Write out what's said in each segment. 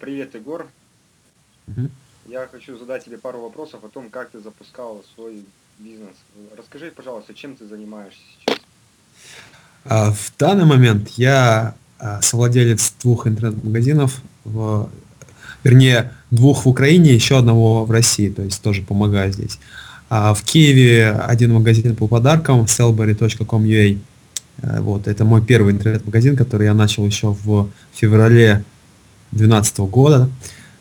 Привет, Егор. Мгм. Я хочу задать тебе пару вопросов о том, как ты запускал свой бизнес. Расскажи, пожалуйста, чем ты занимаешься сейчас? А, В данный момент я а, совладелец двух интернет-магазинов, в- вернее, двух в Украине, еще одного в России, то есть тоже помогаю здесь. А в Киеве один магазин по подаркам, sellberry.com.ua. Э, Вот, это мой первый интернет-магазин, который я начал еще в феврале 2012 года,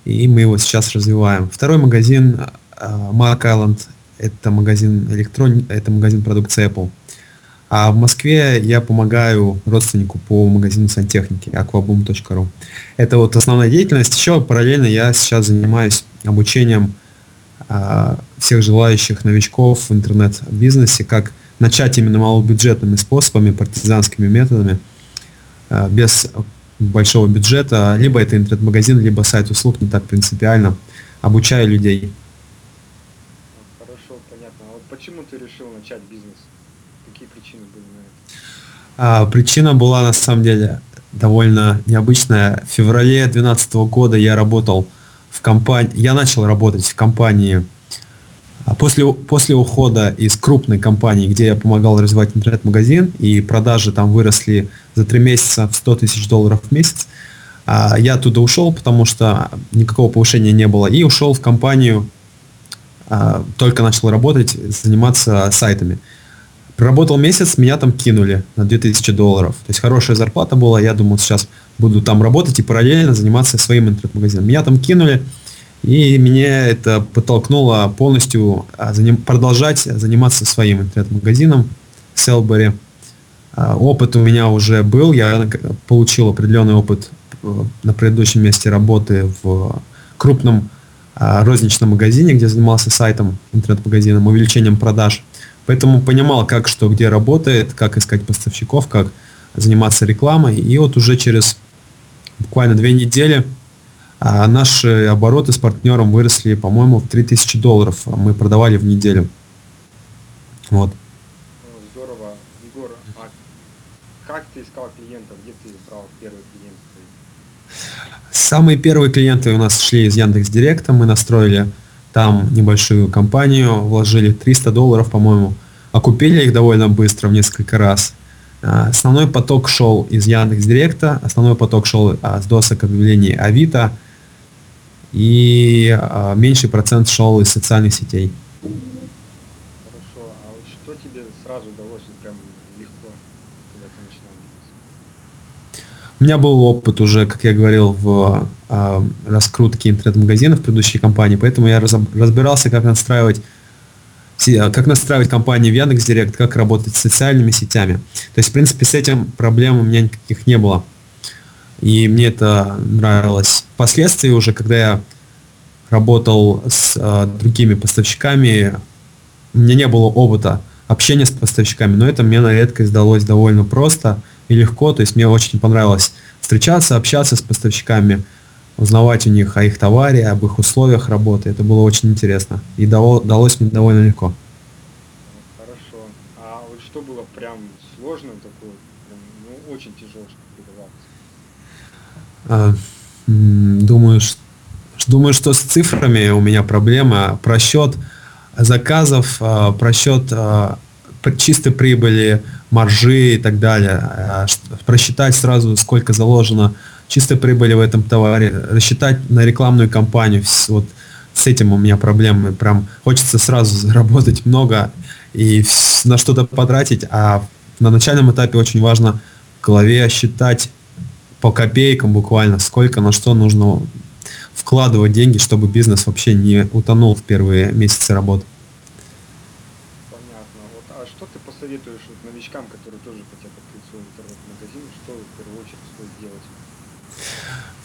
и мы его сейчас развиваем. Второй магазин а, Mark Island, это магазин электрон, это магазин продукции Apple. А в Москве я помогаю родственнику по магазину сантехники aquaboom.ru. Это вот основная деятельность. Еще параллельно я сейчас занимаюсь обучением а, всех желающих новичков в интернет-бизнесе, как начать именно малобюджетными способами, партизанскими методами, а, без большого бюджета. Либо это интернет-магазин, либо сайт услуг, не так принципиально. Обучаю людей. Хорошо, понятно. А вот почему ты решил начать бизнес? Какие причины были на это? А, причина была на самом деле довольно необычная. В феврале 2012 года я работал в компании, я начал работать в компании после, после ухода из крупной компании, где я помогал развивать интернет-магазин, и продажи там выросли за три месяца в 100 тысяч долларов в месяц, а, я оттуда ушел, потому что никакого повышения не было, и ушел в компанию, а, только начал работать, заниматься сайтами. Проработал месяц, меня там кинули на 2000 долларов. То есть хорошая зарплата была, я думал, сейчас буду там работать и параллельно заниматься своим интернет-магазином. Меня там кинули, и меня это подтолкнуло полностью а, заним- продолжать заниматься своим интернет-магазином Селбери. Опыт у меня уже был, я получил определенный опыт э, на предыдущем месте работы в крупном а, розничном магазине, где занимался сайтом, интернет-магазином, увеличением продаж. Поэтому понимал, как что где работает, как искать поставщиков, как заниматься рекламой. И вот уже через буквально две недели а, наши обороты с партнером выросли, по-моему, в 3000 долларов. Мы продавали в неделю. Вот. Ну, здорово. Егор, а как ты искал клиентов? Где ты брал первый клиент? Самые первые клиенты у нас шли из Яндекс Директа. Мы настроили там небольшую компанию, вложили 300 долларов, по-моему. Окупили их довольно быстро, в несколько раз. А, Основной поток шел из Яндекс Директа, основной поток шел а, с досок объявлений Авито, и а, меньший процент шел из социальных сетей. Хорошо. А вот что тебе сразу удалось прям легко, когда ты начинал? У меня был опыт уже, как я говорил, в а, раскрутке интернет-магазинов в предыдущей компании, поэтому я разбирался, как настраивать а, как настраивать компании в Яндекс.Директ, как работать с социальными сетями. То есть, в принципе, с этим проблем у меня никаких не было. И мне это нравилось. Впоследствии уже, когда я работал с а, другими поставщиками, у меня не было опыта общения с поставщиками, но это мне на редкость далось довольно просто и легко. То есть мне очень понравилось встречаться, общаться с поставщиками, узнавать у них о их товаре, об их условиях работы. Это было очень интересно и дало- далось мне довольно легко. Хорошо. А вот что было прям сложно такое, прям, ну, очень тяжело, что передавалось? А, м, Думаю, ш- думаю, что с цифрами у меня проблема. Просчет заказов, а, просчет п- чистой прибыли, маржи и так далее. Просчитать сразу, сколько заложено чистой прибыли в этом товаре, рассчитать на рекламную кампанию. Вот с этим у меня проблемы. Прям хочется сразу заработать много и на что-то потратить, а на начальном этапе очень важно в голове считать по копейкам буквально, сколько на что нужно вкладывать деньги, чтобы бизнес вообще не утонул в первые месяцы работы. Понятно. Вот, а что ты посоветуешь вот новичкам, которые тоже хотят открыть свой интернет-магазин, что в первую очередь стоит делать?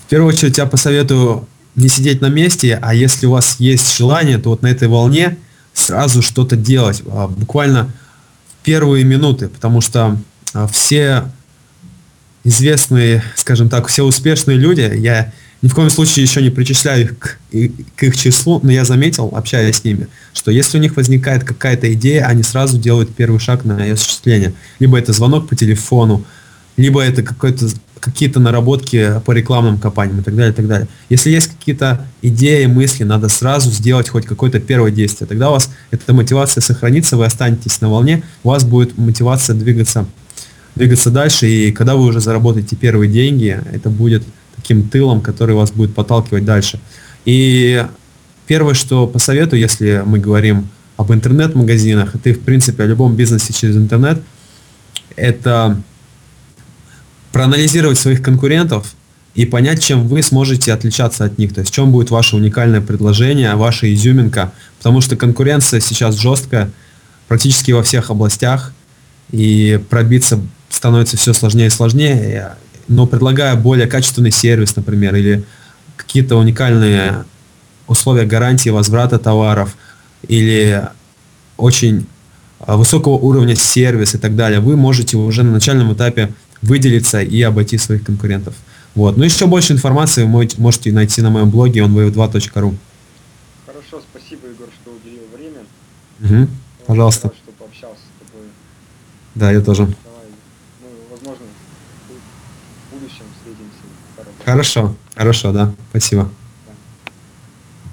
В первую очередь я посоветую не сидеть на месте, а если у вас есть желание, то вот на этой волне сразу что-то делать, а, буквально в первые минуты, потому что а, все известные, скажем так, все успешные люди, я ни в коем случае еще не причисляю их к, к их числу, но я заметил, общаясь с ними, что если у них возникает какая-то идея, они сразу делают первый шаг на ее осуществление. Либо это звонок по телефону, либо это какой-то какие-то наработки по рекламным кампаниям и так далее, и так далее. Если есть какие-то идеи, мысли, надо сразу сделать хоть какое-то первое действие. Тогда у вас эта мотивация сохранится, вы останетесь на волне, у вас будет мотивация двигаться, двигаться дальше, и когда вы уже заработаете первые деньги, это будет таким тылом, который вас будет подталкивать дальше. И первое, что посоветую, если мы говорим об интернет-магазинах, и в принципе, о любом бизнесе через интернет, это проанализировать своих конкурентов и понять, чем вы сможете отличаться от них. То есть чем будет ваше уникальное предложение, ваша изюминка. Потому что конкуренция сейчас жесткая практически во всех областях, и пробиться становится все сложнее и сложнее. Но предлагая более качественный сервис, например, или какие-то уникальные условия гарантии возврата товаров, или очень высокого уровня сервис и так далее, вы можете уже на начальном этапе выделиться и обойти своих конкурентов. Вот. Ну еще больше информации вы можете найти на моем блоге onwave2.ru. Хорошо, спасибо, Егор, что уделил время. Угу. Пожалуйста. Рад, что пообщался с тобой. Да, я тоже. Давай, Хорошо, хорошо, да. Спасибо.